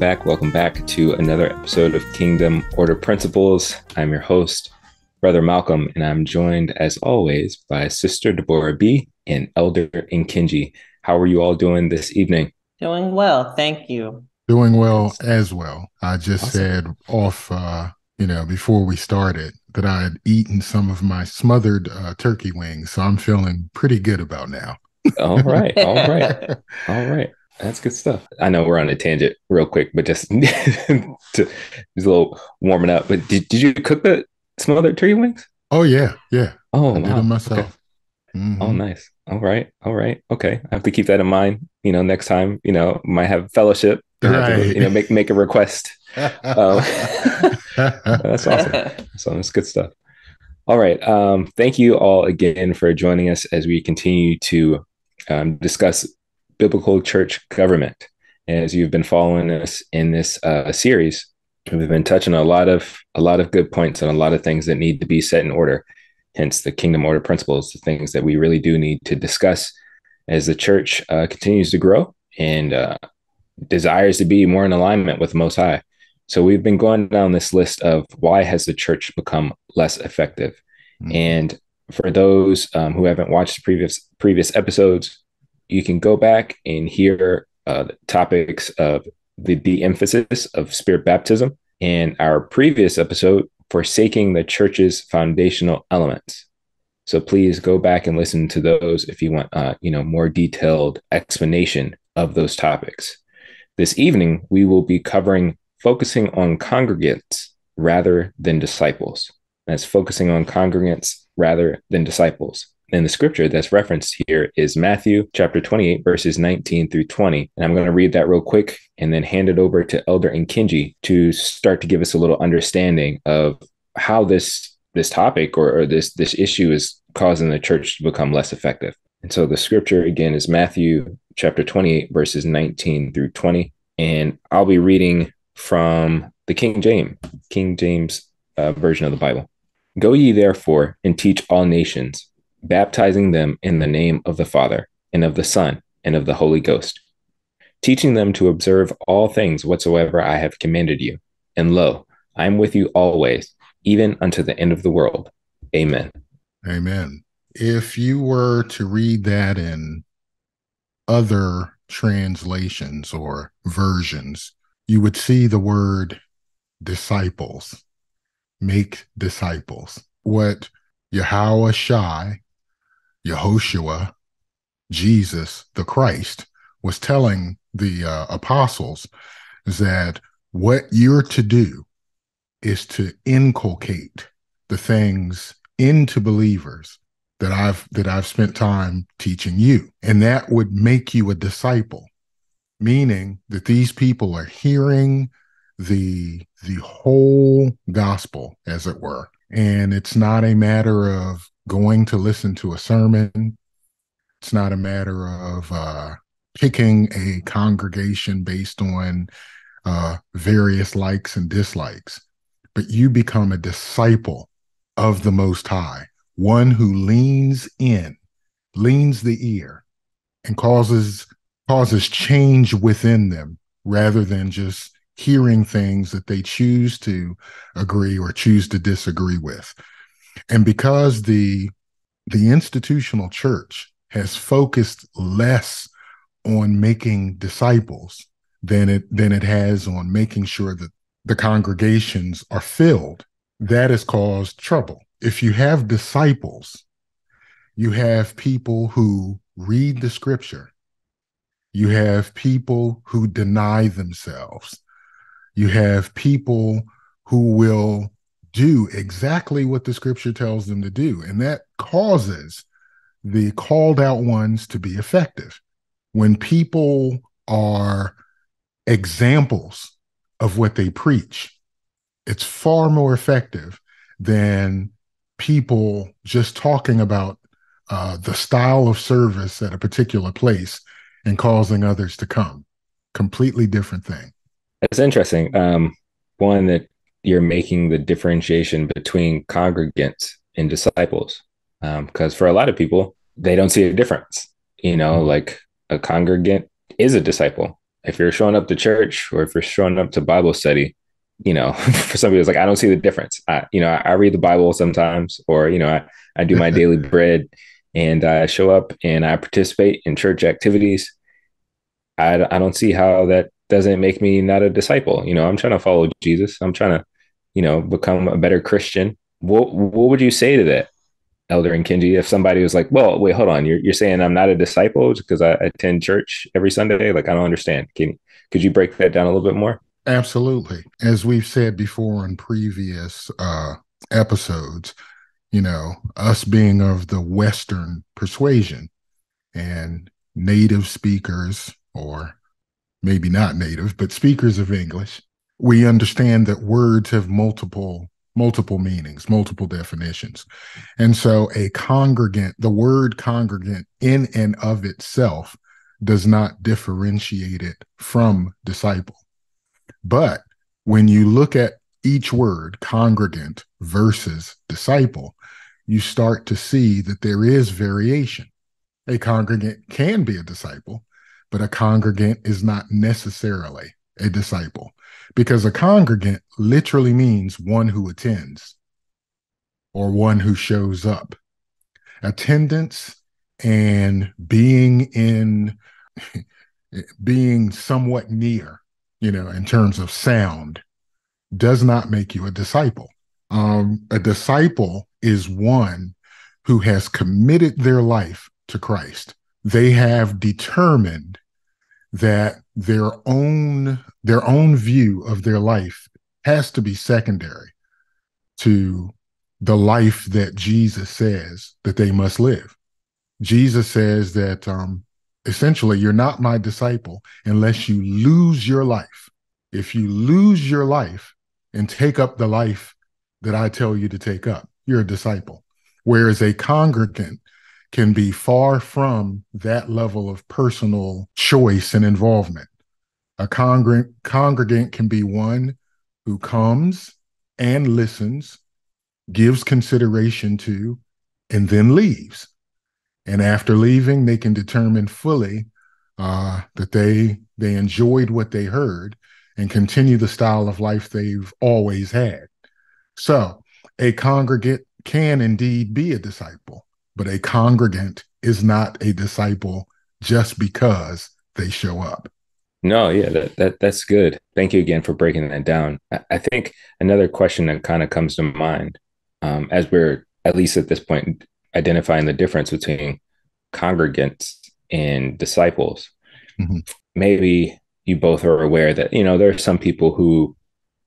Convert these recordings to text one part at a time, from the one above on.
back. Welcome back to another episode of Kingdom Order Principles. I'm your host, Brother Malcolm, and I'm joined as always by Sister Deborah B and Elder Nkinji. How are you all doing this evening? Doing well, thank you. Doing well as well. I just awesome. said off, uh, you know, before we started that I had eaten some of my smothered uh, turkey wings, so I'm feeling pretty good about now. all right, all right, all right. That's good stuff. I know we're on a tangent real quick, but just to just a little warming up. But did, did you cook the smothered turkey wings? Oh yeah, yeah. Oh, I wow. did them myself. Okay. Mm-hmm. Oh, nice. All right, all right, okay. I have to keep that in mind. You know, next time, you know, might have fellowship. Right. To, you know, make make a request. um, that's awesome. So that's good stuff. All right. Um, thank you all again for joining us as we continue to um, discuss biblical church government. As you've been following us in this uh, series, we've been touching a lot of a lot of good points and a lot of things that need to be set in order. Hence, the kingdom order principles, the things that we really do need to discuss as the church uh, continues to grow and uh, desires to be more in alignment with the Most High. So we've been going down this list of why has the church become less effective, mm-hmm. and for those um, who haven't watched previous previous episodes, you can go back and hear uh, topics of the de-emphasis of spirit baptism in our previous episode, forsaking the church's foundational elements. So please go back and listen to those if you want, uh, you know, more detailed explanation of those topics. This evening, we will be covering focusing on congregants rather than disciples. That's focusing on congregants rather than disciples. And the scripture that's referenced here is Matthew chapter 28, verses 19 through 20. And I'm going to read that real quick and then hand it over to Elder Nkinji to start to give us a little understanding of how this this topic or, or this this issue is causing the church to become less effective. And so the scripture again is Matthew chapter 28, verses 19 through 20. And I'll be reading from the King James, King James uh, version of the Bible. Go ye therefore and teach all nations baptizing them in the name of the Father, and of the Son, and of the Holy Ghost, teaching them to observe all things whatsoever I have commanded you. And lo, I am with you always, even unto the end of the world. Amen. Amen. If you were to read that in other translations or versions, you would see the word disciples, make disciples. What Yahweh Shai Yehoshua, Jesus, the Christ, was telling the uh, apostles is that what you're to do is to inculcate the things into believers that I've that I've spent time teaching you. And that would make you a disciple meaning that these people are hearing the the whole gospel as it were. And it's not a matter of going to listen to a sermon. It's not a matter of uh, picking a congregation based on uh, various likes and dislikes, but you become a disciple of the Most High, one who leans in, leans the ear, and causes causes change within them rather than just hearing things that they choose to agree or choose to disagree with. And because the the institutional church has focused less on making disciples than it than it has on making sure that the congregations are filled, that has caused trouble. If you have disciples, you have people who read the scripture. You have people who deny themselves. You have people who will do exactly what the scripture tells them to do. And that causes the called out ones to be effective. When people are examples of what they preach, it's far more effective than people just talking about uh, the style of service at a particular place and causing others to come. Completely different thing. That's interesting. Um, one that you're making the differentiation between congregants and disciples. Because um, for a lot of people, they don't see a difference. You know, mm-hmm. like a congregant is a disciple. if you're showing up to church or if you're showing up to Bible study, you know, for some people, it's like, I don't see the difference. I, you know, I, I read the Bible sometimes, or, you know, I, I do my daily bread and I show up and I participate in church activities. I, I don't see how that doesn't make me not a disciple. You know, I'm trying to follow Jesus. I'm trying to, you know, become a better Christian. What, what would you say to that? Elder Nkinji, if somebody was like, well, wait, hold on, you're, you're saying I'm not a disciple because I attend church every Sunday? Like, I don't understand. Can, could you break that down a little bit more? Absolutely. As we've said before in previous uh, episodes, you know, us being of the Western persuasion and native speakers, or maybe not native, but speakers of English, we understand that words have multiple multiple meanings, multiple definitions. And so a congregant, the word congregant in and of itself does not differentiate it from disciple. But when you look at each word, congregant versus disciple, you start to see that there is variation. A congregant can be a disciple, but a congregant is not necessarily a disciple because a congregant literally means one who attends or one who shows up. Attendance and being in being somewhat near, you know, in terms of sound, does not make you a disciple. Um, a disciple is one who has committed their life to Christ. They have determined that their own their own view of their life has to be secondary to the life that Jesus says that they must live. Jesus says that um, essentially you're not my disciple unless you lose your life. If you lose your life and take up the life that I tell you to take up, you're a disciple. Whereas a congregant can be far from that level of personal choice and involvement. A congregant, congregant can be one who comes and listens, gives consideration to, and then leaves. And after leaving, they can determine fully uh, that they they enjoyed what they heard and continue the style of life they've always had. So, a congregant can indeed be a disciple but a congregant is not a disciple just because they show up. No, yeah, that, that that's good. Thank you again for breaking that down. I, I think another question that kind of comes to mind um, as we're at least at this point identifying the difference between congregants and disciples. Mm-hmm. Maybe you both are aware that you know there are some people who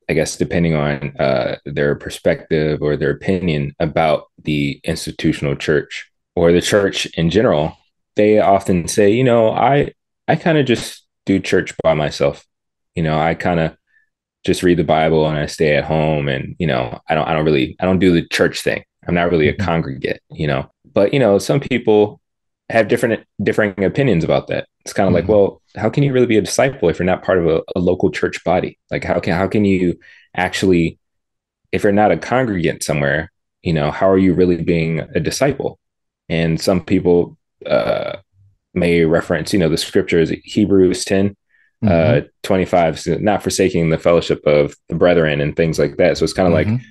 I guess, depending on uh, their perspective or their opinion about the institutional church or the church in general, they often say, you know, I I kind of just do church by myself. You know, I kind of just read the Bible and I stay at home, and you know, I don't I don't really I don't do the church thing. I'm not really a mm-hmm. congregate, you know. But you know, some people have different differing opinions about that. It's kind of mm-hmm. like, well, how can you really be a disciple if you're not part of a, a, local church body? Like how can how can you actually if you're not a congregant somewhere, you know, how are you really being a disciple? And some people uh, may reference, you know, the scriptures, Hebrews 10, uh, mm-hmm. uh, 25, not forsaking the fellowship of the brethren and things like that. So it's kind of mm-hmm. like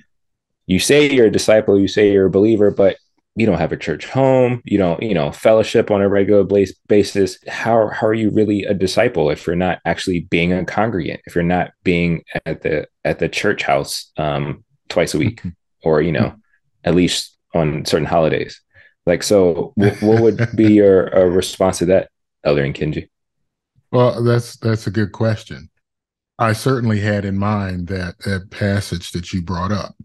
you say you're a disciple, you say you're a believer, but you don't have a church home, you don't, you know, fellowship on a regular basis. How, how are you really a disciple if you're not actually being a congregant, if you're not being at the, at the church house um, twice a week mm-hmm. or, you know, at least on certain holidays? Like, so what, what would be your uh, response to that, Elder Nkinji? Well, that's, that's a good question. I certainly had in mind that, that passage that you brought up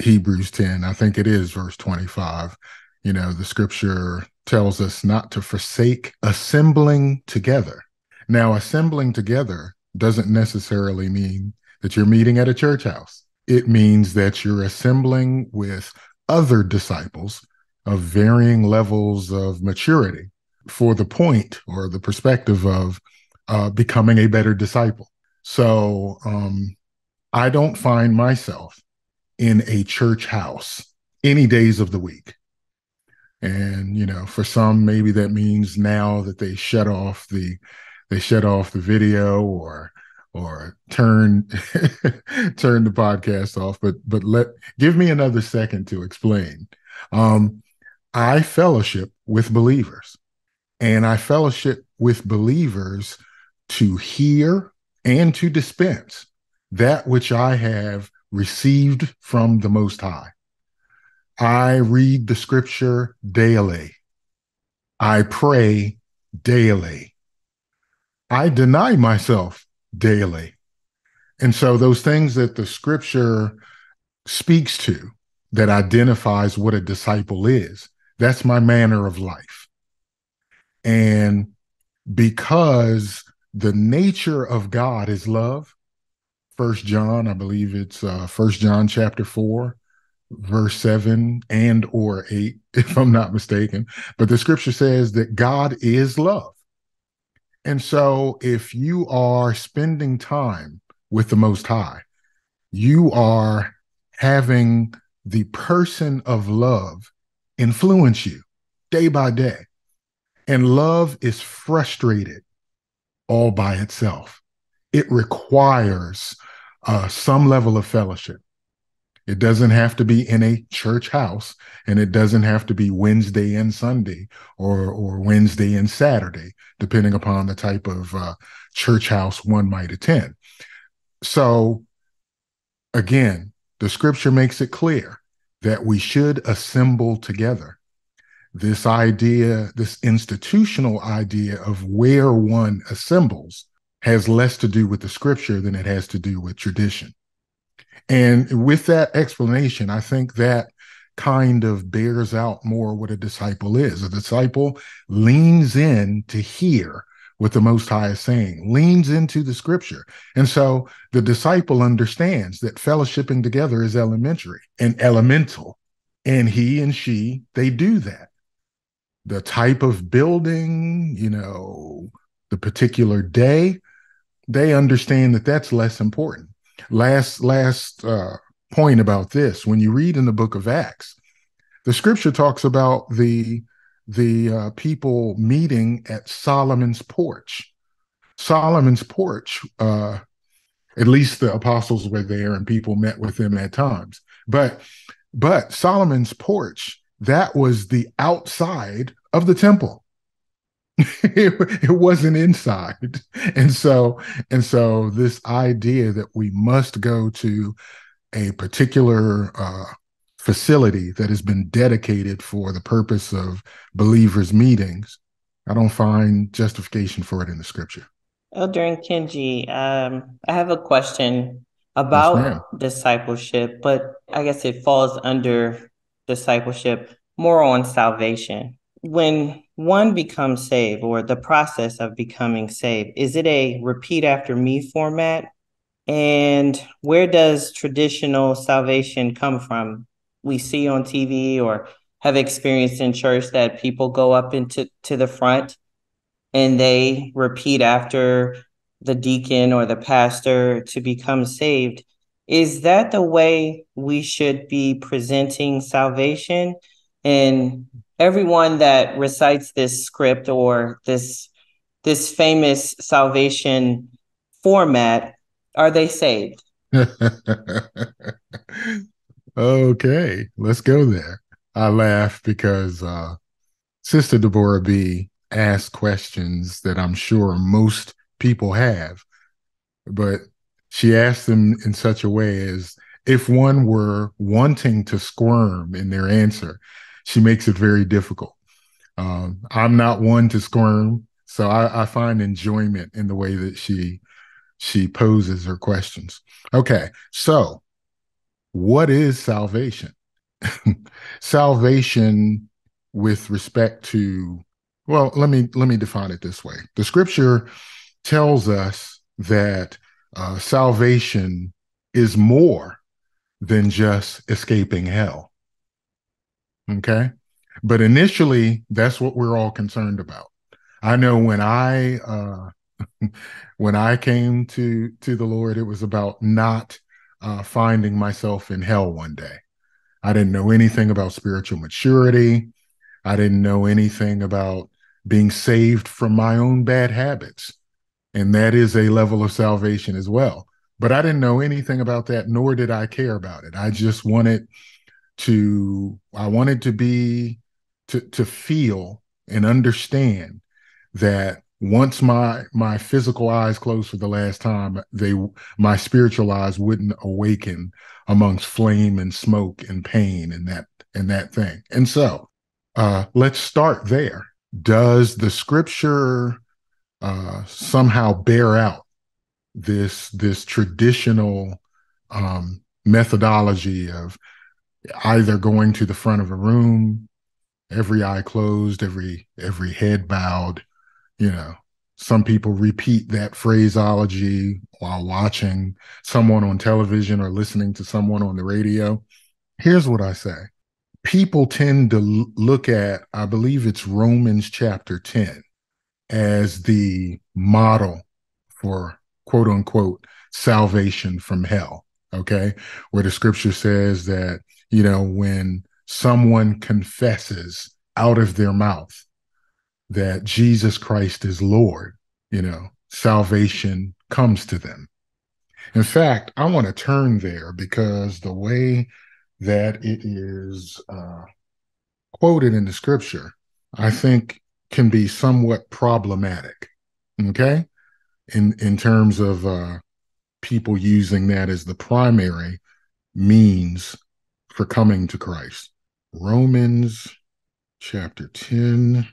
Hebrews 10, I think it is verse 25. You know, the scripture tells us not to forsake assembling together. Now, assembling together doesn't necessarily mean that you're meeting at a church house. It means that you're assembling with other disciples of varying levels of maturity for the point or the perspective of uh, becoming a better disciple. So um, I don't find myself in a church house any days of the week. And, you know, for some, maybe that means now that they shut off the they shut off the video or or turn turn the podcast off. But but let give me another second to explain. Um, I fellowship with believers, and I fellowship with believers to hear and to dispense that which I have received from the Most High. I read the scripture daily. I pray daily. I deny myself daily. And so, those things that the scripture speaks to that identifies what a disciple is, that's my manner of life. And because the nature of God is love, First John, I believe it's uh, First John chapter four, verse seven and or eight, if I'm not mistaken. But the scripture says that God is love. And so if you are spending time with the Most High, you are having the person of love influence you day by day. And love is frustrated all by itself. It requires uh, some level of fellowship. It doesn't have to be in a church house, and it doesn't have to be Wednesday and Sunday or or Wednesday and Saturday, depending upon the type of uh, church house one might attend. So, again, the scripture makes it clear that we should assemble together. This idea, this institutional idea of where one assembles, has less to do with the scripture than it has to do with tradition. And with that explanation, I think that kind of bears out more what a disciple is. A disciple leans in to hear what the Most High is saying, leans into the scripture. And so the disciple understands that fellowshipping together is elementary and elemental. And he and she, they do that. The type of building, you know, the particular day, they understand that that's less important last last uh, point about this when you read in the book of acts the scripture talks about the the uh, people meeting at solomon's porch. Solomon's porch uh, at least the apostles were there and people met with them at times. But but solomon's porch that was the outside of the temple. It, it wasn't inside. And so and so this idea that we must go to a particular uh, facility that has been dedicated for the purpose of believers meetings i don't find justification for it in the scripture elder Nkinji um, i have a question about yes, discipleship but i guess it falls under discipleship more on salvation when one becomes saved or the process of becoming saved, is it a repeat after me format? And where does traditional salvation come from? We see on TV or have experienced in church that people go up into to the front and they repeat after the deacon or the pastor to become saved. Is that the way we should be presenting salvation? And everyone that recites this script or this this famous salvation format are they saved okay let's go there i laugh because uh sister deborah b asked questions that i'm sure most people have but she asked them in such a way as if one were wanting to squirm in their answer she makes it very difficult. Um, I'm not one to squirm, so I, I find enjoyment in the way that she she poses her questions. Okay, so what is salvation? salvation with respect to well let me let me define it this way the scripture tells us that uh, salvation is more than just escaping hell Okay. But initially, that's what we're all concerned about. I know when I uh when I came to to the Lord, it was about not uh finding myself in hell one day. I didn't know anything about spiritual maturity. I didn't know anything about being saved from my own bad habits. And that is a level of salvation as well. But I didn't know anything about that, nor did I care about it. I just wanted to, I wanted to be, to, to feel and understand that once my my physical eyes closed for the last time they my spiritual eyes wouldn't awaken amongst flame and smoke and pain and that and that thing. And so uh let's start there. Does the scripture uh somehow bear out this this traditional um methodology of either going to the front of a room every eye closed every every head bowed you know some people repeat that phraseology while watching someone on television or listening to someone on the radio. Here's what i say. People tend to look at i believe it's romans chapter 10 as the model for quote unquote salvation from hell okay? Where the scripture says that you know when someone confesses out of their mouth that Jesus Christ is Lord, you know, salvation comes to them. In fact, I want to turn there because the way that it is uh, quoted in the scripture, I think can be somewhat problematic. Okay. In, in terms of uh, people using that as the primary means for coming to Christ. Romans chapter 10,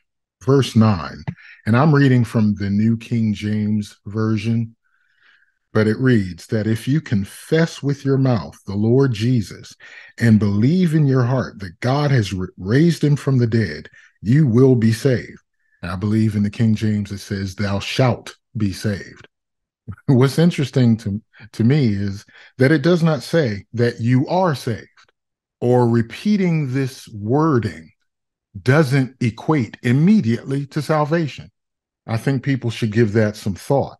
verse 9. And I'm reading from the New King James Version, but it reads that if you confess with your mouth the Lord Jesus and believe in your heart that God has raised him from the dead, you will be saved. And I believe in the King James it says, Thou shalt be saved. What's interesting to, to me is that it does not say that you are saved or repeating this wording doesn't equate immediately to salvation. I think people should give that some thought.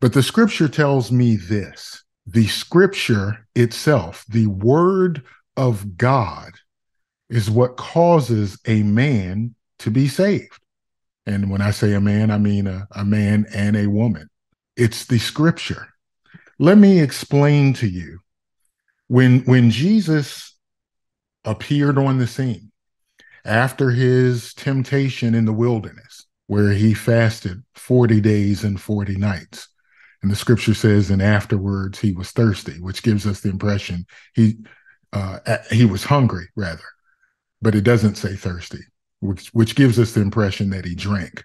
But the scripture tells me this the scripture itself, the word of God, is what causes a man to be saved. And when I say a man, I mean a, a man and a woman. It's the scripture. Let me explain to you. When, when Jesus appeared on the scene, after his temptation in the wilderness, where he fasted 40 days and 40 nights. And the scripture says, and afterwards he was thirsty, which gives us the impression he uh, he was hungry, rather, but it doesn't say thirsty, which which gives us the impression that he drank.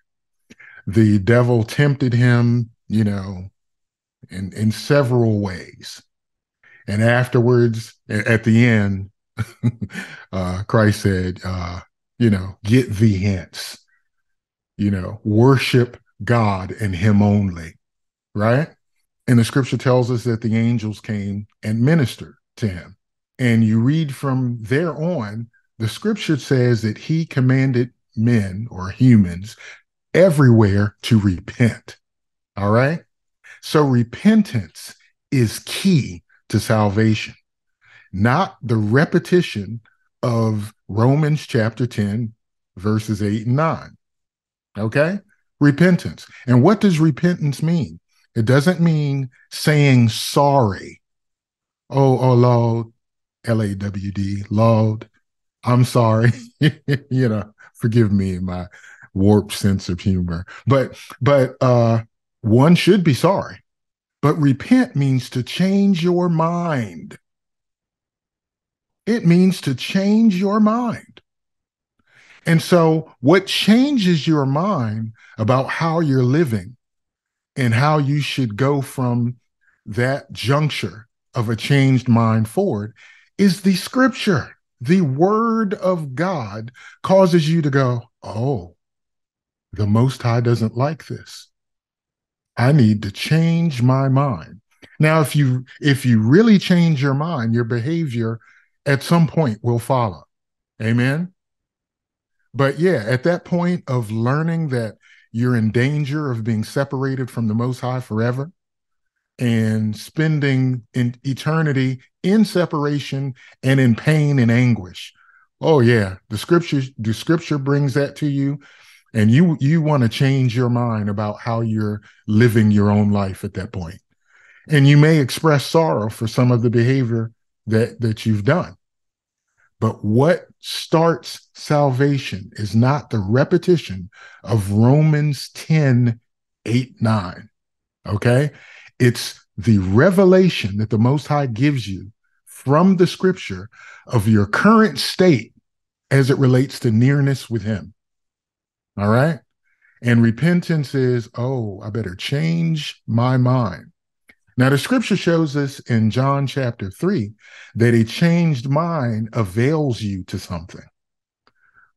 The devil tempted him, you know, in in several ways, and afterwards, at the end, uh, Christ said, uh, you know, get the hence, you know, worship God and Him only, right? And the scripture tells us that the angels came and ministered to him. And you read from there on, the scripture says that he commanded men or humans everywhere to repent. All right. So repentance is key to salvation not the repetition of Romans chapter 10, verses 8 and 9. Okay? Repentance. And what does repentance mean? It doesn't mean saying sorry. Oh, oh, Lord, L A W D, Lord, I'm sorry. you know, forgive me my warped sense of humor. But, but, uh, one should be sorry. But repent means to change your mind it means to change your mind. And so, what changes your mind about how you're living and how you should go from that juncture of a changed mind forward is the scripture. The word of God causes you to go, Oh, the Most High doesn't like this. I need to change my mind. Now, if you if you really change your mind, your behavior at some point will follow. Amen. But yeah, at that point of learning that you're in danger of being separated from the Most High forever and spending in eternity in separation and in pain and anguish. Oh yeah, the scripture the scripture brings that to you. and you you want to change your mind about how you're living your own life at that point and you may express sorrow for some of the behavior that that you've done but what starts salvation is not the repetition of romans 10 8 9 okay it's the revelation that the most high gives you from the scripture of your current state as it relates to nearness with him all right. And repentance is, oh, I better change my mind. Now, the scripture shows us in John chapter 3 that a changed mind avails you to something.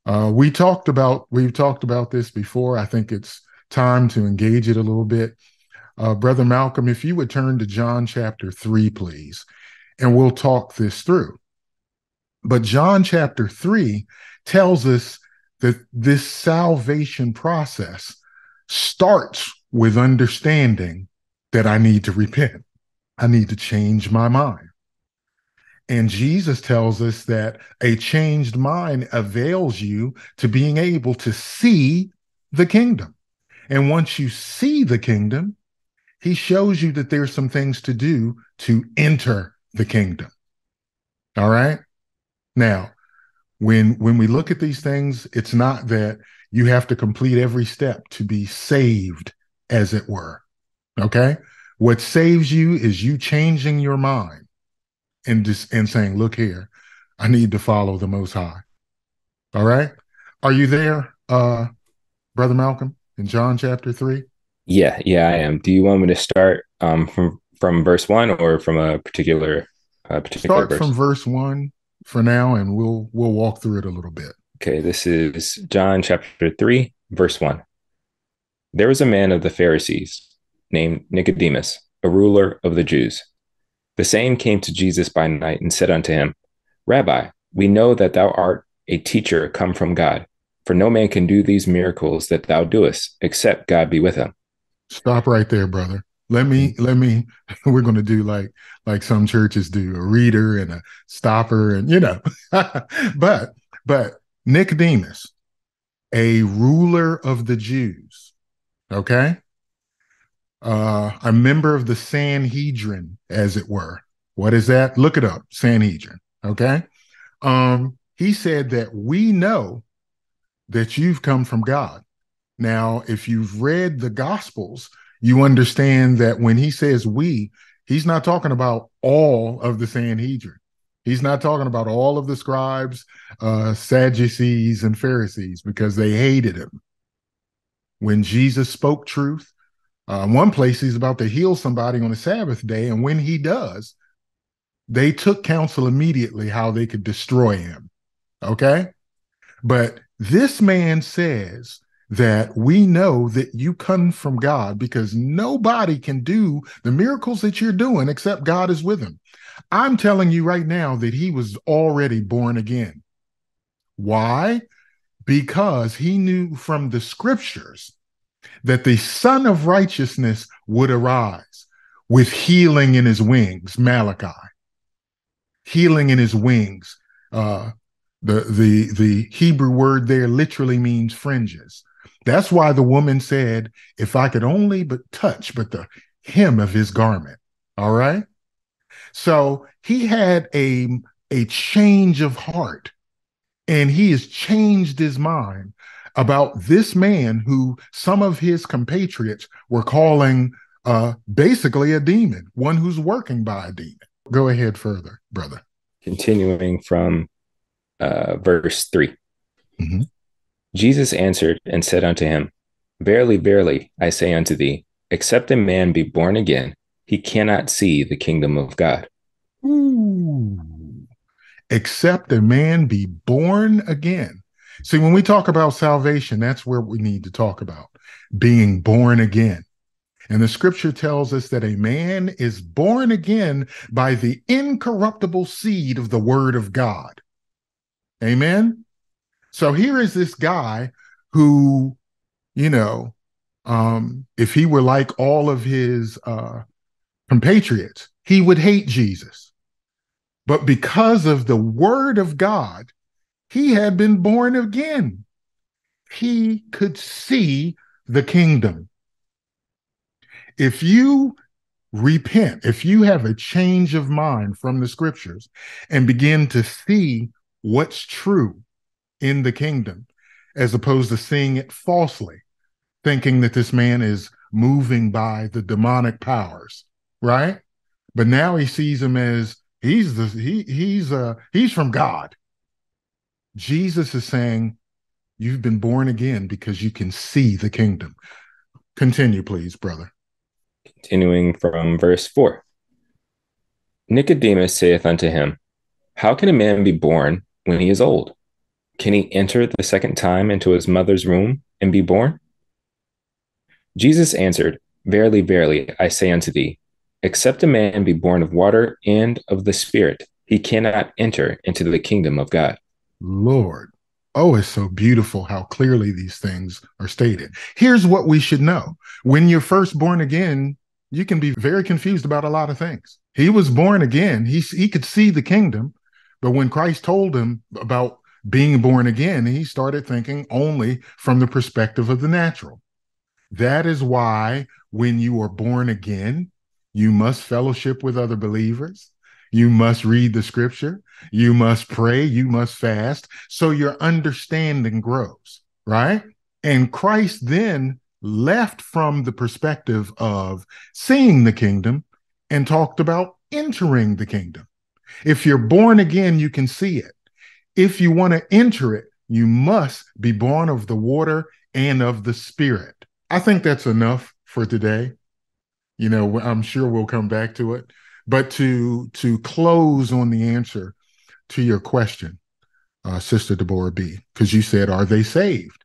Uh, we talked about we've talked about this before. I think it's time to engage it a little bit. Uh, Brother Malcolm, if you would turn to John chapter 3, please, and we'll talk this through. But John chapter 3 tells us that this salvation process starts with understanding that I need to repent. I need to change my mind. And Jesus tells us that a changed mind avails you to being able to see the kingdom. And once you see the kingdom, he shows you that there's some things to do to enter the kingdom. All right. Now, when when we look at these things it's not that you have to complete every step to be saved as it were okay what saves you is you changing your mind and just and saying look here i need to follow the most high all right are you there uh brother malcolm in john chapter 3 yeah yeah i am do you want me to start um from from verse 1 or from a particular uh, particular start verse? from verse 1 for now, and we'll we'll walk through it a little bit. Okay, this is John chapter 3, verse 1. There was a man of the Pharisees named Nicodemus, a ruler of the Jews. The same came to Jesus by night and said unto him, Rabbi, we know that thou art a teacher come from God, for no man can do these miracles that thou doest, except God be with him. Stop right there, brother. Let me let me we're going to do like like some churches do, a reader and a stopper and you know. but but Nicodemus, a ruler of the Jews, okay? Uh a member of the Sanhedrin as it were. What is that? Look it up, Sanhedrin, okay? Um he said that we know that you've come from God. Now, if you've read the gospels, you understand that when he says we, he's not talking about all of the Sanhedrin. He's not talking about all of the scribes, uh, Sadducees, and Pharisees because they hated him. When Jesus spoke truth, uh, one place he's about to heal somebody on the Sabbath day, and when he does, they took counsel immediately how they could destroy him. Okay? But this man says that we know that you come from God because nobody can do the miracles that you're doing except God is with him. I'm telling you right now that he was already born again. Why? Because he knew from the scriptures that the Sun of Righteousness would arise with healing in his wings, Malachi. Healing in his wings. Uh, the the the Hebrew word there literally means fringes. That's why the woman said, if I could only but touch but the hem of his garment. All right. So he had a, a change of heart and he has changed his mind about this man who some of his compatriots were calling uh, basically a demon, one who's working by a demon. Go ahead further, brother. Continuing from uh, verse 3. Mm-hmm. Jesus answered and said unto him, Verily, verily, I say unto thee, except a man be born again, he cannot see the kingdom of God. Ooh. Except a man be born again. See, when we talk about salvation, that's where we need to talk about being born again. And the scripture tells us that a man is born again by the incorruptible seed of the word of God. Amen. So here is this guy who, you know, um, if he were like all of his uh, compatriots, he would hate Jesus. But because of the word of God, he had been born again. he could see the kingdom. If you repent, if you have a change of mind from the scriptures and begin to see what's true in the kingdom, as opposed to seeing it falsely, thinking that this man is moving by the demonic powers, right? But now he sees him as he's the he he's uh he's from God. Jesus is saying, You've been born again because you can see the kingdom. Continue, please, brother. Continuing from verse 4 Nicodemus saith unto him, How can a man be born when he is old? Can he enter the second time into his mother's womb and be born? Jesus answered, Verily, verily, I say unto thee, except a man be born of water and of the Spirit, he cannot enter into the kingdom of God. Lord, oh, it's so beautiful how clearly these things are stated. Here's what we should know when you're first born again, you can be very confused about a lot of things. He was born again, he, he could see the kingdom, but when Christ told him about being born again, he started thinking only from the perspective of the natural. That is why when you are born again, you must fellowship with other believers. You must read the scripture. You must pray. You must fast. So your understanding grows, right? And Christ then left from the perspective of seeing the kingdom and talked about entering the kingdom. If you're born again, you can see it. If you want to enter it, you must be born of the water and of the spirit. I think that's enough for today. You know, I'm sure we'll come back to it. But to to close on the answer to your question, uh, Sister Deborah B, because you said, are they saved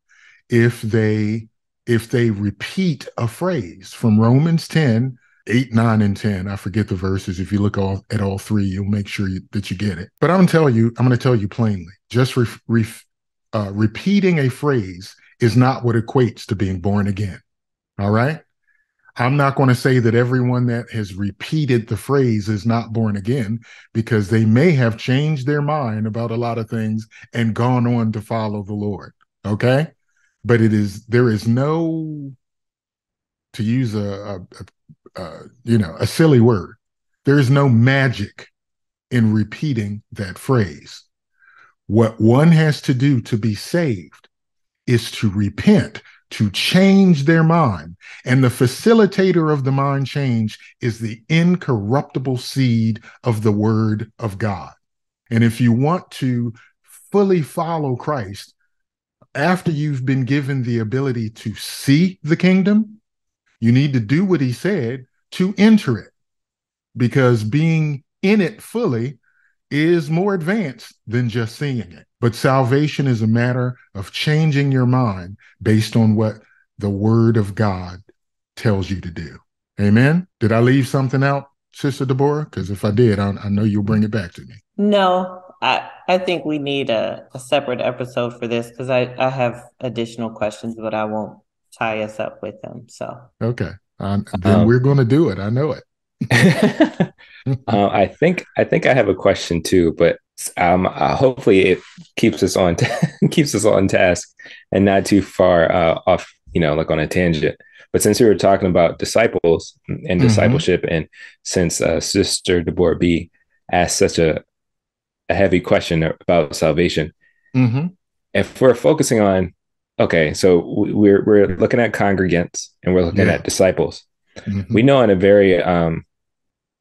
if they if they repeat a phrase from Romans 10, 8, 9, and 10. I forget the verses. If you look all, at all three, you'll make sure you, that you get it. But I'm gonna tell you, I'm gonna tell you plainly, just re, re, uh, repeating a phrase is not what equates to being born again. All right. I'm not going to say that everyone that has repeated the phrase is not born again because they may have changed their mind about a lot of things and gone on to follow the Lord. Okay. But it is, there is no, to use a, a, a, a you know, a silly word, there is no magic in repeating that phrase. What one has to do to be saved is to repent to change their mind. And the facilitator of the mind change is the incorruptible seed of the word of God. And if you want to fully follow Christ, after you've been given the ability to see the kingdom, you need to do what he said to enter it. Because being in it fully is more advanced than just seeing it. But salvation is a matter of changing your mind based on what the word of God tells you to do. Amen. Did I leave something out, Sister Deborah? Because if I did, I, I, know you'll bring it back to me. No, I, I think we need a, a separate episode for this because I, I have additional questions, but I won't tie us up with them. So, okay. Um, then um, we're going to do it. I know it. uh, I think I think I have a question too, but um, uh, hopefully it keeps us on t- keeps us on task and not too far uh, off, you know, like on a tangent. But since we were talking about disciples and mm-hmm. discipleship, and since uh, Sister Deborah B asked such a a heavy question about salvation, mm-hmm. if we're focusing on okay, so we're we're looking at congregants and we're looking yeah. at disciples. Mm-hmm. We know in a very um,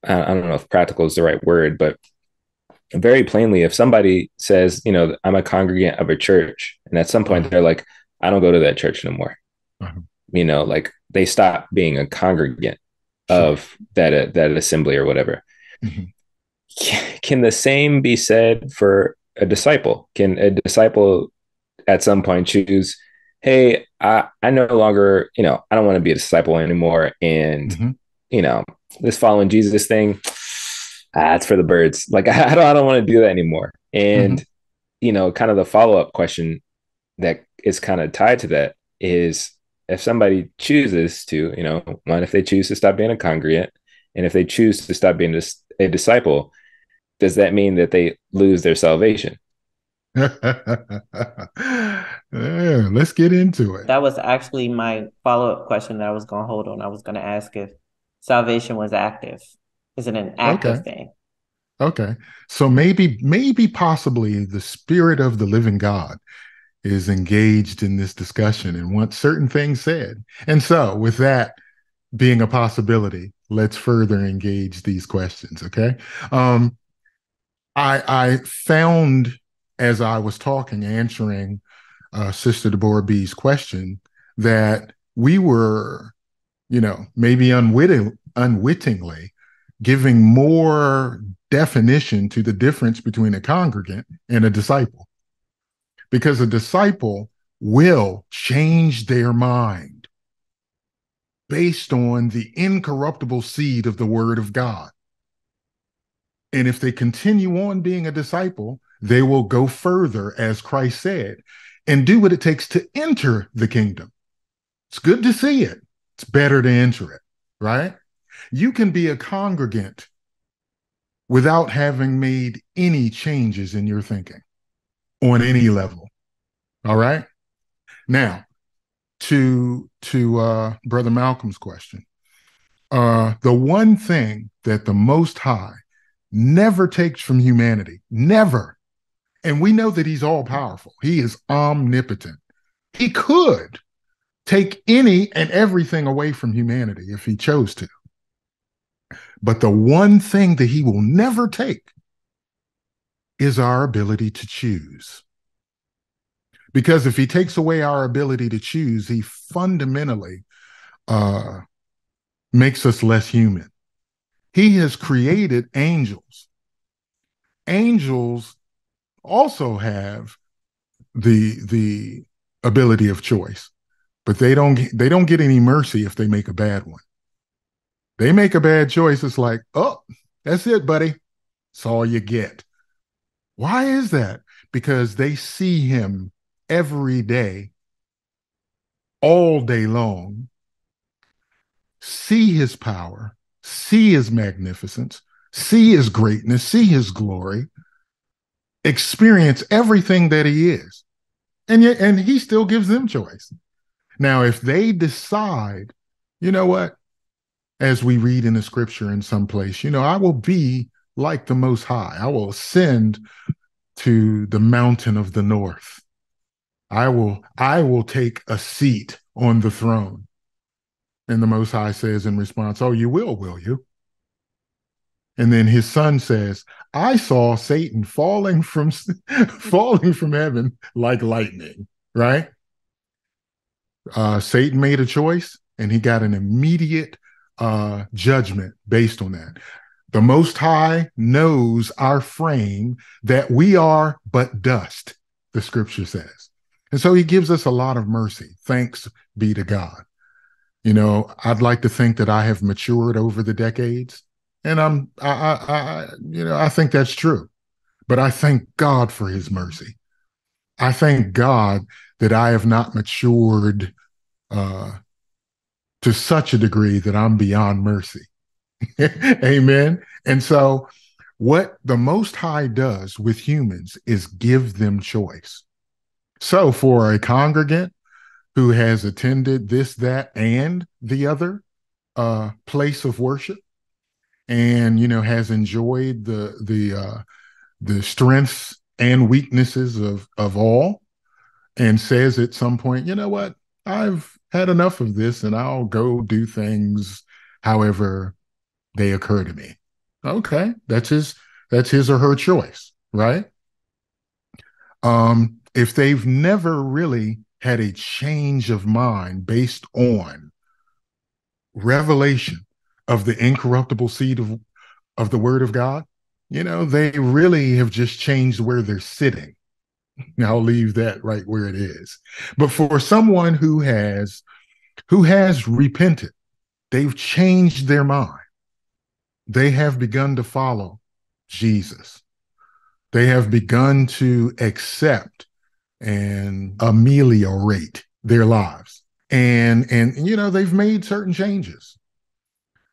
I don't know if practical is the right word, but very plainly, if somebody says, you know, I'm a congregant of a church, and at some point uh-huh. they're like, I don't go to that church anymore. Uh-huh. You know, like they stop being a congregant of that uh, that assembly or whatever. Mm-hmm. Can the same be said for a disciple? Can a disciple at some point choose, hey, I, I no longer, you know, I don't want to be a disciple anymore, and mm-hmm. you know, this following Jesus thing, ah, it's for the birds. Like I don't, I don't want to do that anymore. And mm-hmm. you know, kind of the follow up question that is kind of tied to that is if somebody chooses to, you know, one if they choose to stop being a congregant, and if they choose to stop being a disciple, does that mean that they lose their salvation? yeah, let's get into it. That was actually my follow up question that I was going to hold on. I was going to ask if salvation was active. Is it an active okay. thing? Okay. So maybe, maybe possibly the spirit of the living God is engaged in this discussion and wants certain things said. And so, with that being a possibility, let's further engage these questions. Okay. Um, I I found as I was talking, answering uh, Sister Deborah B's question, that we were, you know, maybe unwitting, unwittingly giving more definition to the difference between a congregant and a disciple. Because a disciple will change their mind based on the incorruptible seed of the word of God. And if they continue on being a disciple, they will go further, as Christ said, and do what it takes to enter the kingdom. It's good to see it. It's better to enter it, right? You can be a congregant without having made any changes in your thinking on any level. All right. Now, to to uh, Brother Malcolm's question, uh, the one thing that the Most High never takes from humanity, never. And we know that he's all powerful. He is omnipotent. He could take any and everything away from humanity if he chose to. But the one thing that he will never take is our ability to choose. Because if he takes away our ability to choose, he fundamentally uh, makes us less human. He has created angels. Angels also have the the ability of choice, but they don't they don't get any mercy if they make a bad one. They make a bad choice, it's like, oh, that's it, buddy. That's all you get. Why is that? Because they see him every day, all day long, see his power, see his magnificence, see his greatness, see his glory, experience everything that he is. And yet, and he still gives them choice. Now, if they decide, you know what, as we read in the scripture in some place, you know, I will be like the most high. I will ascend to the mountain of the north. I will, I will take a seat on the throne. And the Most High says in response, Oh, you will, will you? And then his son says, I saw Satan falling from falling from heaven like lightning, right? Uh, Satan made a choice and he got an immediate uh, judgment based on that. The Most High knows our frame that we are but dust, the scripture says. And so he gives us a lot of mercy. Thanks be to God. You know, I'd like to think that I have matured over the decades, and I'm, I, I, I, you know, I think that's true. But I thank God for His mercy. I thank God that I have not matured uh, to such a degree that I'm beyond mercy. Amen. And so, what the Most High does with humans is give them choice. So, for a congregant who has attended this, that, and the other uh, place of worship, and you know has enjoyed the the uh, the strengths and weaknesses of of all, and says at some point, you know what, I've had enough of this, and I'll go do things however they occur to me. Okay, that's his that's his or her choice, right? Um, if they've never really had a change of mind based on revelation of the incorruptible seed of, of the word of God, you know, they really have just changed where they're sitting. I'll leave that right where it is. But for someone who has who has repented, they've changed their mind. They have begun to follow Jesus. They have begun to accept and ameliorate their lives. And and you know, they've made certain changes.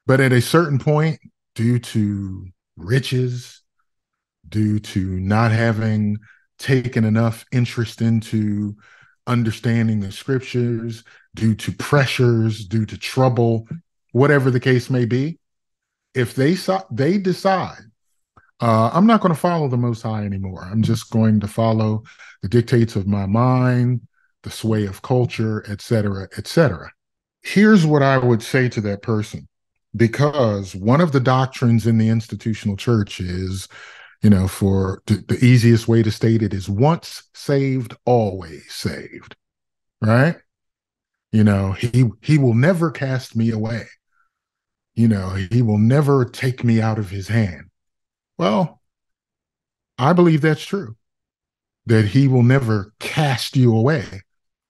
But at a certain point, due to riches, due to not having taken enough interest into understanding the scriptures due to pressures, due to trouble, whatever the case may be. If they they decide, uh, I'm not going to follow the Most High anymore. I'm just going to follow the dictates of my mind, the sway of culture, etc., etc. Here's what I would say to that person, because one of the doctrines in the institutional church is you know, for the, the easiest way to state it is once saved, always saved, right? You know, he he will never cast me away. You know, he will never take me out of his hand. Well, I believe that's true. That he will never cast you away,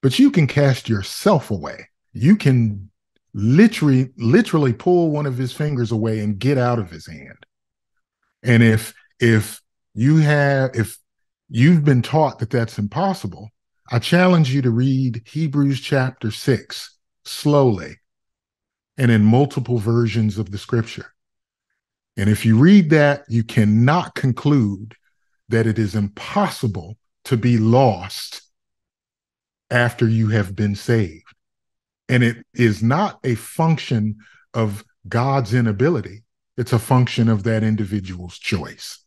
but you can cast yourself away. You can literally literally pull one of his fingers away and get out of his hand. And if if you have if you've been taught that that's impossible i challenge you to read hebrews chapter 6 slowly and in multiple versions of the scripture. And if you read that you cannot conclude that it is impossible to be lost after you have been saved. And it is not a function of god's inability. It's a function of that individual's choice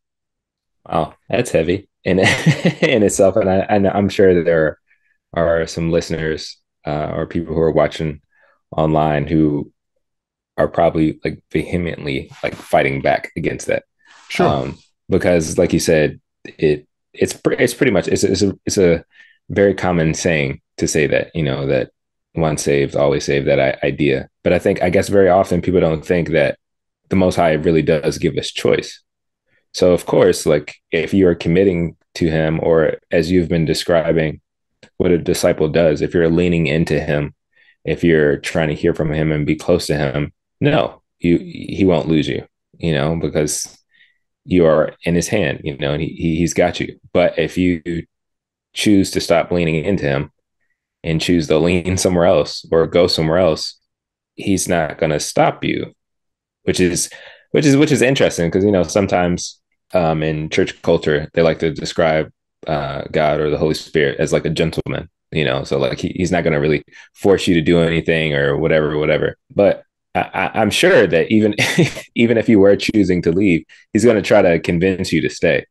Wow, that's heavy in in itself, and I and I'm sure that there are some listeners uh, or people who are watching online who are probably like vehemently like fighting back against that. Sure. Um, because, like you said, it it's it's pretty much it's it's a it's a very common saying to say that you know that once saved always saved that idea. But I think I guess very often people don't think that the Most High really does give us choice. So of course, like if you are committing to him, or as you've been describing, what a disciple does, if you're leaning into him, if you're trying to hear from him and be close to him, no, you he won't lose you, you know, because you are in his hand, you know, and he, he's got you. But if you choose to stop leaning into him and choose to lean somewhere else or go somewhere else, he's not going to stop you, which is which is which is interesting because you know sometimes um, in church culture, they like to describe uh, God or the Holy Spirit as like a gentleman, you know. So like he, he's not going to really force you to do anything or whatever, whatever. But I, am sure that even even if you were choosing to leave, he's going to try to convince you to stay.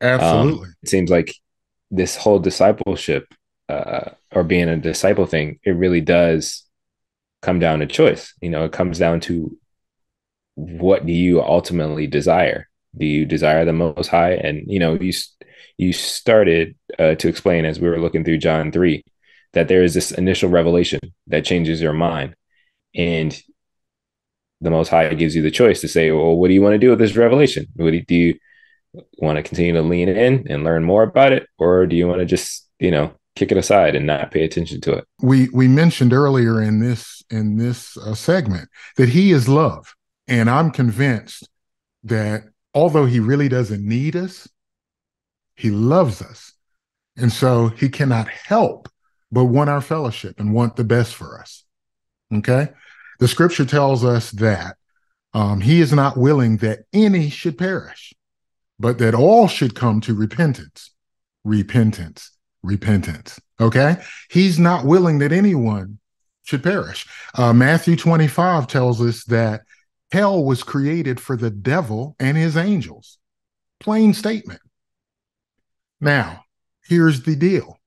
Absolutely. Um, it seems like this whole discipleship uh, or being a disciple thing, it really does come down to choice. You know, it comes down to what do you ultimately desire do you desire the most high? And you know you you started uh, to explain as we were looking through john 3 that there is this initial revelation that changes your mind. And the most high gives you the choice to say well what do you want to do with this revelation? What do you, do you want to continue to lean in and learn more about it? Or do you want to just you know kick it aside and not pay attention to it? We we mentioned earlier in this in this uh, segment that he is love. And i'm convinced that although he really doesn't need us, he loves us. And so he cannot help but want our fellowship and want the best for us. Okay. The scripture tells us that um, he is not willing that any should perish, but that all should come to repentance, repentance, repentance. Okay. He's not willing that anyone should perish. Uh, Matthew 25 tells us that Hell was created for the devil and his angels. Plain statement. Now, here's the deal.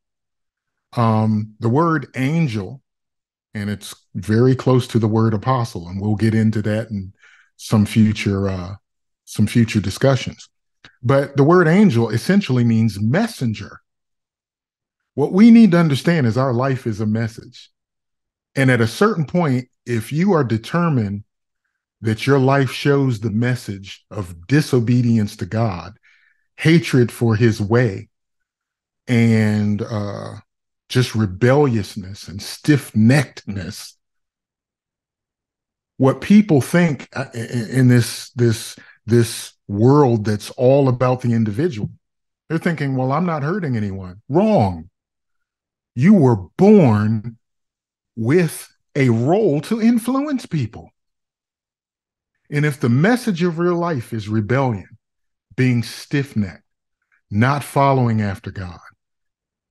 Um, the word angel, and it's very close to the word apostle, and we'll get into that in some future uh, some future discussions. But the word angel essentially means messenger. What we need to understand is our life is a message. And at a certain point, if you are determined that your life shows the message of disobedience to God, hatred for his way, and uh, just rebelliousness and stiff neckedness. What people think uh, in this this this world that's all about the individual, they're thinking, "Well, I'm not hurting anyone." Wrong. You were born with a role to influence people. And if the message of real life is rebellion, being stiff necked, not following after God,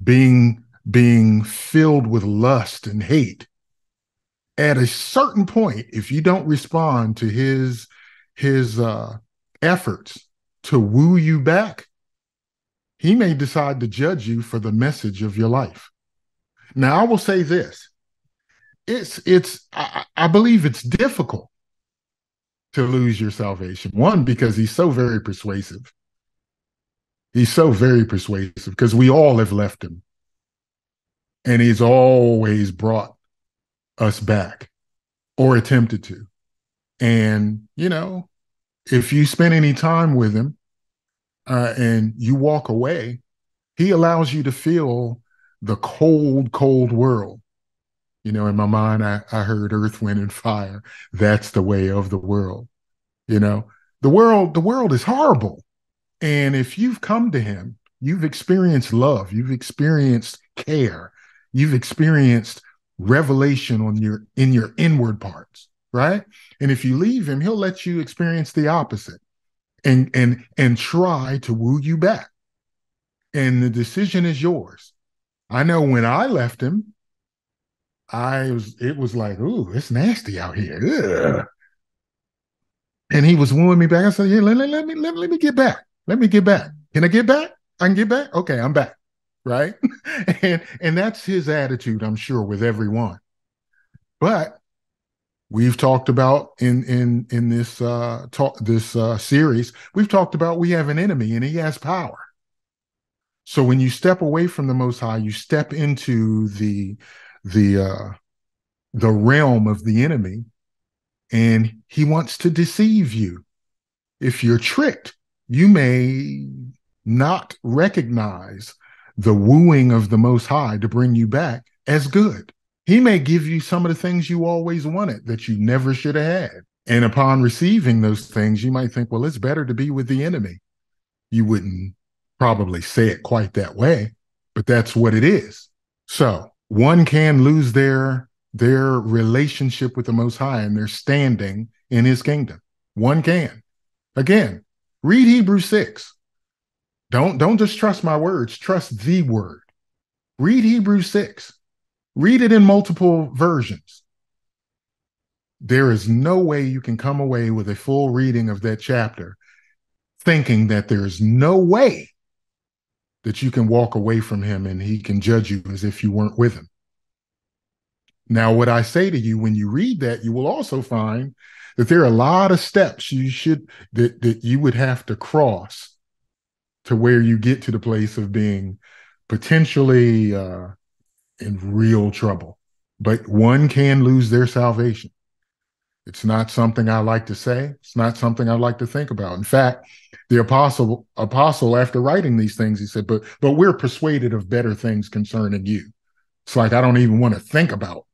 being being filled with lust and hate. At a certain point, if you don't respond to his his uh, efforts to woo you back, he may decide to judge you for the message of your life. Now, I will say this: it's it's I, I believe it's difficult to lose your salvation. One, because he's so very persuasive. He's so very persuasive because we all have left him. And he's always brought us back or attempted to. And, you know, if you spend any time with him uh, and you walk away, he allows you to feel the cold, cold world. You know, in my mind, I, I heard earth, wind, and fire. That's the way of the world. You know, the world, the world is horrible. And if you've come to him, you've experienced love, you've experienced care, you've experienced revelation on your in your inward parts, right? And if you leave him, he'll let you experience the opposite and and and try to woo you back. And the decision is yours. I know when I left him, I was it was like, ooh, it's nasty out here. Ugh. And he was wooing me back. I said, Yeah, let, let, let me let, let me get back. Let me get back. Can I get back? I can get back? Okay, I'm back. Right. and and that's his attitude, I'm sure, with everyone. But we've talked about in in in this uh talk this uh series, we've talked about we have an enemy and he has power. So when you step away from the most high, you step into the the uh the realm of the enemy and he wants to deceive you. If you're tricked, you may not recognize the wooing of the Most High to bring you back as good. He may give you some of the things you always wanted that you never should have had. And upon receiving those things, you might think, well, it's better to be with the enemy. You wouldn't probably say it quite that way, but that's what it is. So one can lose their their relationship with the Most High and their standing in His kingdom. One can. Again, read Hebrews 6. Don't, don't just trust my words, trust the word. Read Hebrews 6. Read it in multiple versions. There is no way you can come away with a full reading of that chapter thinking that there's no way that you can walk away from him and he can judge you as if you weren't with him. Now, what I say to you when you read that, you will also find that there are a lot of steps you should that that you would have to cross to where you get to the place of being potentially uh, in real trouble. But one can lose their salvation. It's not something I like to say. It's not something I like to think about. In fact, the apostle apostle after writing these things, he said, "But but we're persuaded of better things concerning you." It's like I don't even want to think about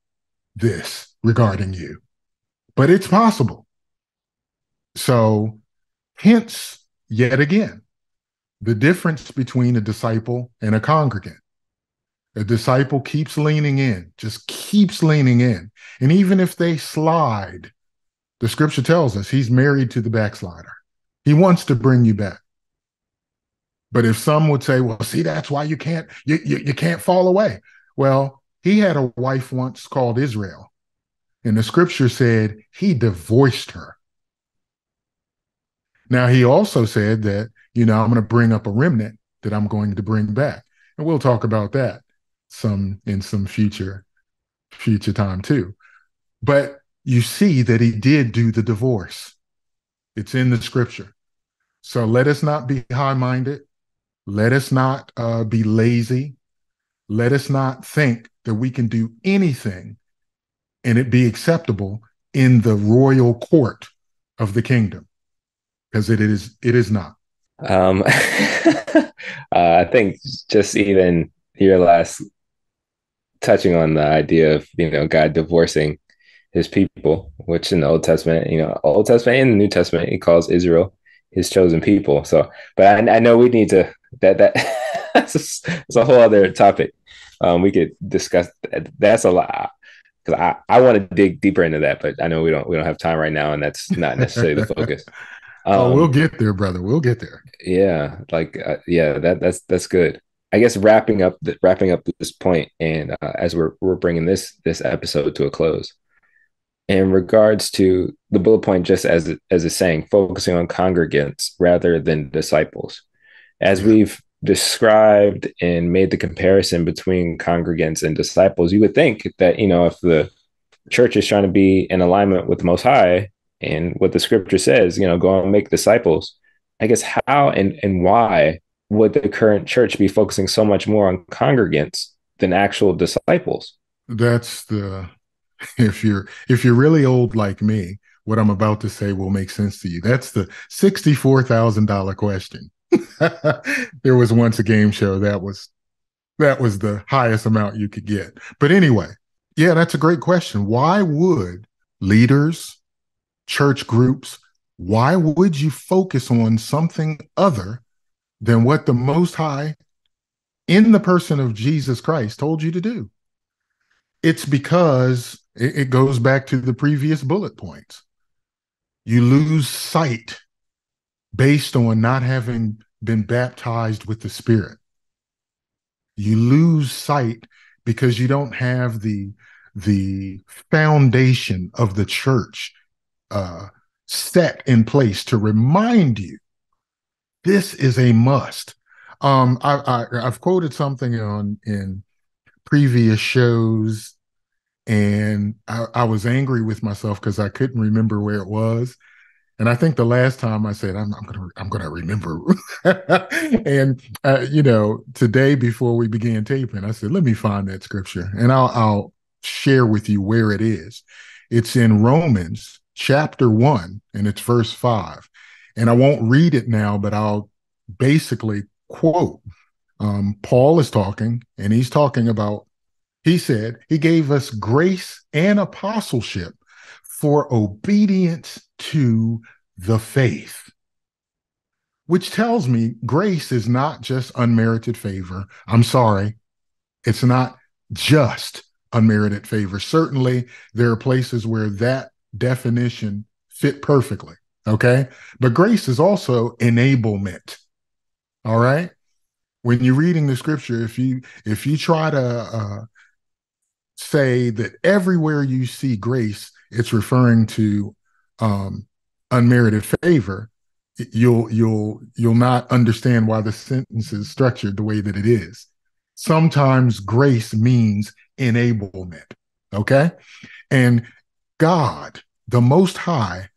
this regarding you, but it's possible. So, hence, yet again, the difference between a disciple and a congregant. A disciple keeps leaning in, just keeps leaning in. And even if they slide, the scripture tells us he's married to the backslider. He wants to bring you back. But if some would say, well, see, that's why you can't, you, you, you can't fall away. Well, he had a wife once called Israel, and the scripture said he divorced her. Now, he also said that, you know, I'm going to bring up a remnant that I'm going to bring back. And we'll talk about that some in some future future time too. But you see that he did do the divorce. It's in the scripture. So let us not be high minded. Let us not uh, be lazy. Let us not think that we can do anything and it be acceptable in the royal court of the kingdom because it is it is not um uh, i think just even your last touching on the idea of you know god divorcing his people which in the old testament you know old testament and the new testament he calls israel his chosen people so but i, I know we need to that that that's, a, that's a whole other topic um, we could discuss that. that's a lot because I, I want to dig deeper into that, but I know we don't we don't have time right now, and that's not necessarily the focus. Um, oh, we'll get there, brother. We'll get there. Yeah, like uh, yeah, that that's that's good. I guess wrapping up the, wrapping up this point, and uh, as we're we're bringing this this episode to a close, in regards to the bullet point, just as as a saying, focusing on congregants rather than disciples, as we've described and made the comparison between congregants and disciples, you would think that you know if the church is trying to be in alignment with the Most High and what the Scripture says, you know, go and make disciples. I guess how and and why would the current church be focusing so much more on congregants than actual disciples? That's the if you're if you're really old like me, what I'm about to say will make sense to you. That's the sixty-four thousand dollar question. there was once a game show that was that was the highest amount you could get. But anyway, yeah, that's a great question. Why would leaders, church groups, why would you focus on something other than what the Most High in the person of Jesus Christ told you to do. It's because it, it goes back to the previous bullet points. You lose sight based on not having been baptized with the Spirit. You lose sight because you don't have the the foundation of the church uh, set in place to remind you this is a must. Um, I, I have quoted something on in previous shows, and I, I was angry with myself because I couldn't remember where it was. And I think the last time I said I'm, I'm gonna I'm gonna remember, and uh, you know today before we began taping, I said let me find that scripture and I'll I'll share with you where it is. It's in Romans chapter one and it's verse five and I won't read it now, but I'll basically quote. Um, Paul is talking, and he's talking about, he said, he gave us grace and apostleship for obedience to the faith, which tells me grace is not just unmerited favor. I'm sorry, it's not just unmerited favor. Certainly, there are places where that definition fit perfectly. Okay. But grace is also enablement. All right. When you're reading the scripture, if you if you try to uh, say that everywhere you see grace, it's referring to um, unmerited favor, you'll you'll you'll not understand why the sentence is structured the way that it is. Sometimes grace means enablement. Okay. And God, the Most High,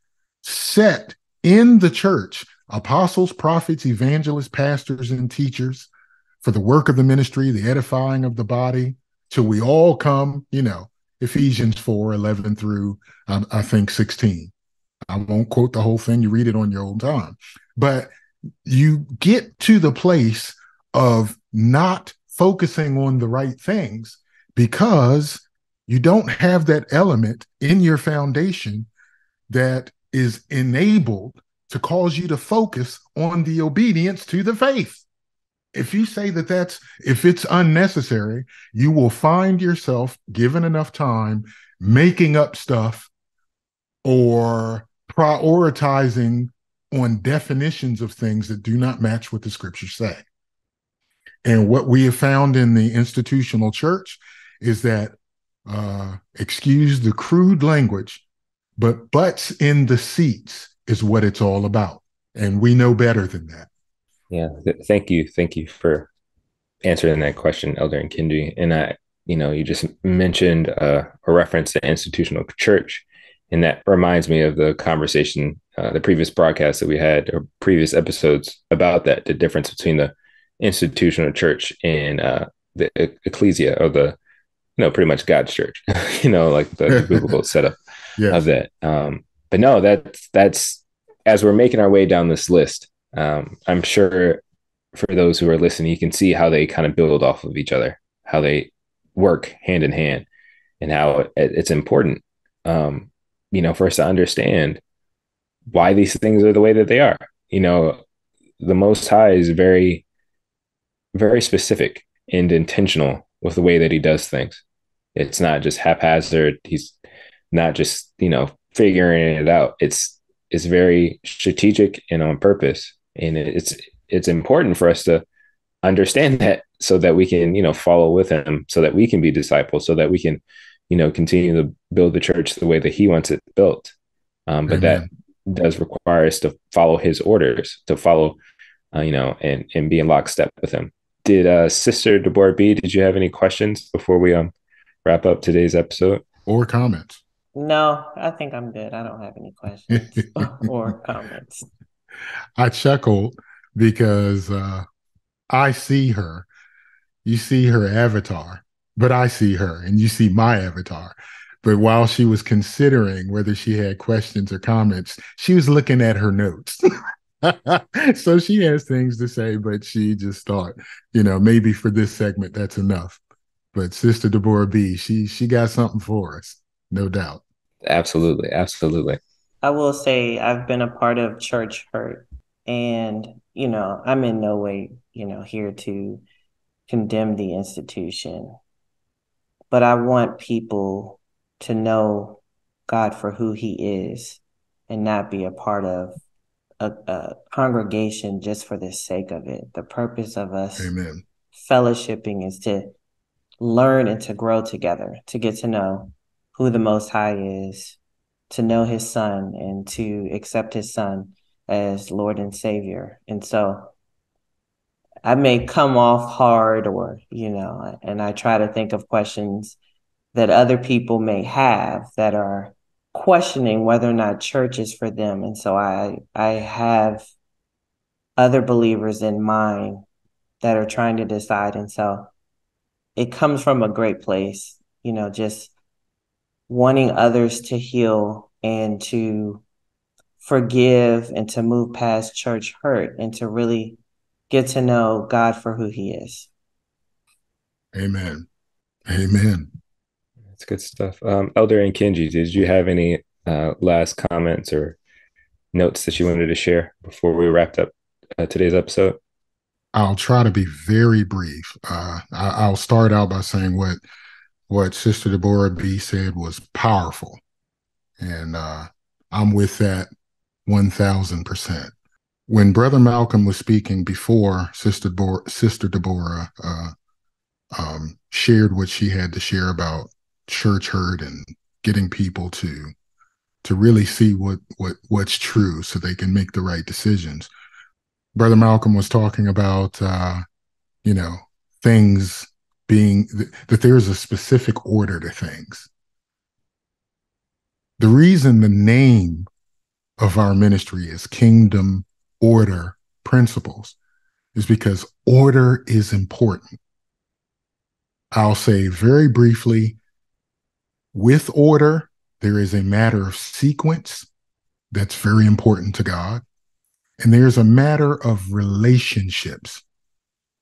set in the church apostles, prophets, evangelists, pastors, and teachers for the work of the ministry, the edifying of the body, till we all come, you know, Ephesians 4 11 through, um, I think, 16. I won't quote the whole thing, you read it on your own time. But you get to the place of not focusing on the right things because you don't have that element in your foundation that is enabled to cause you to focus on the obedience to the faith. If you say that that's, if it's unnecessary, you will find yourself, given enough time, making up stuff or prioritizing on definitions of things that do not match what the scriptures say. And what we have found in the institutional church is that, uh, excuse the crude language, but butts in the seats is what it's all about. And we know better than that. Yeah. Th- thank you. Thank you for answering that question, Elder Nkinji. And I, you know, you just mentioned uh, a reference to institutional church. And that reminds me of the conversation, uh, the previous broadcast that we had, or previous episodes about that, the difference between the institutional church and uh, the ecclesia or the, you know, pretty much God's church, you know, like the, the biblical setup yes. of that. Um, but no, that's that's as we're making our way down this list. Um, I'm sure for those who are listening, you can see how they kind of build off of each other, how they work hand in hand, and how it, it's important, um, you know, for us to understand why these things are the way that they are. You know, the Most High is very, very specific and intentional with the way that He does things. It's not just haphazard. He's not just you know figuring it out it's it's very strategic and on purpose. And it's it's important for us to understand that so that we can, you know, follow with him, so that we can be disciples, so that we can, you know, continue to build the church the way that he wants it built. Um, but Amen. that does require us to follow his orders, to follow, uh, you know, and and be in lockstep with him. Did uh, Sister Deborah B? Did you have any questions before we um wrap up today's episode or comments? No, I think I'm good. I don't have any questions or comments. I chuckled because uh, I see her. You see her avatar, but I see her, and you see my avatar. But while she was considering whether she had questions or comments, she was looking at her notes. so she has things to say, but she just thought, you know, maybe for this segment that's enough. But Sister Deborah B, she she got something for us, no doubt. Absolutely, absolutely. I will say I've been a part of church hurt, and you know I'm in no way you know here to condemn the institution, but I want people to know God for who He is, and not be a part of a, a congregation just for the sake of it. The purpose of us Amen. fellowshipping is to learn and to grow together, to get to know who the Most High is, to know His Son, and to accept His Son as Lord and Savior. And so I may come off hard or, you know, and I try to think of questions that other people may have that are questioning whether or not church is for them. And so I I have other believers in mind that are trying to decide. And so it comes from a great place, you know, just wanting others to heal and to forgive and to move past church hurt and to really get to know God for who he is. Amen. Amen. That's good stuff. Um, Elder Nkinji, did you have any uh, last comments or notes that you wanted to share before we wrapped up uh, today's episode? I'll try to be very brief. Uh, I, will start out by saying what what Sister Deborah B said was powerful, and uh, I'm with that one thousand percent. When Brother Malcolm was speaking before Sister Deborah, Sister Deborah uh, um, shared what she had to share about church hurt and getting people to to really see what what what's true so they can make the right decisions Brother Malcolm was talking about, uh, you know, things being th- that there's a specific order to things. The reason the name of our ministry is Kingdom Order Principles is because order is important. I'll say very briefly with order, there is a matter of sequence that's very important to God. And there's a matter of relationships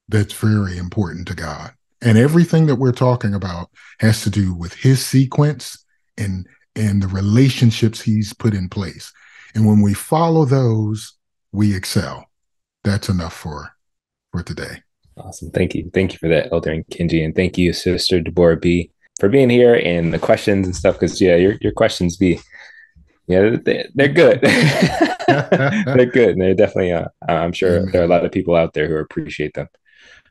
that's very important to God. And everything that we're talking about has to do with his sequence and and the relationships he's put in place. And when we follow those, we excel. That's enough for for today. Awesome. Thank you. Thank you for that, Elder Nkinji. And thank you, Sister Deborah B, for being here and the questions and stuff. Because yeah, your your questions be yeah, they, are good. they're good. And they're definitely, uh, I'm sure Amen. there are a lot of people out there who appreciate them.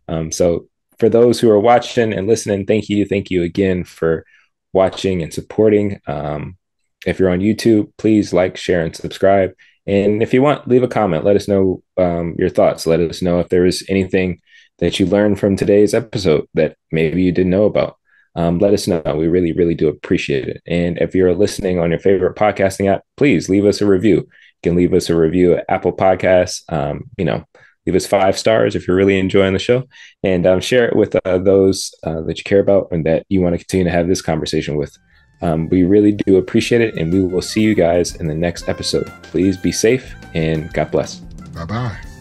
Um, so for those who are watching and listening, thank you. Thank you again for watching and supporting. Um, if you're on YouTube, please like, share, and subscribe. And if you want, leave a comment. Let us know um, your thoughts. Let us know if there is anything that you learned from today's episode that maybe you didn't know about um, let us know. We really, really do appreciate it. And if you're listening on your favorite podcasting app, please leave us a review. You can leave us a review at Apple Podcasts. Um, you know, leave us five stars if you're really enjoying the show, and um, share it with uh, those uh, that you care about and that you want to continue to have this conversation with. Um, we really do appreciate it, and we will see you guys in the next episode. Please be safe and God bless. Bye bye.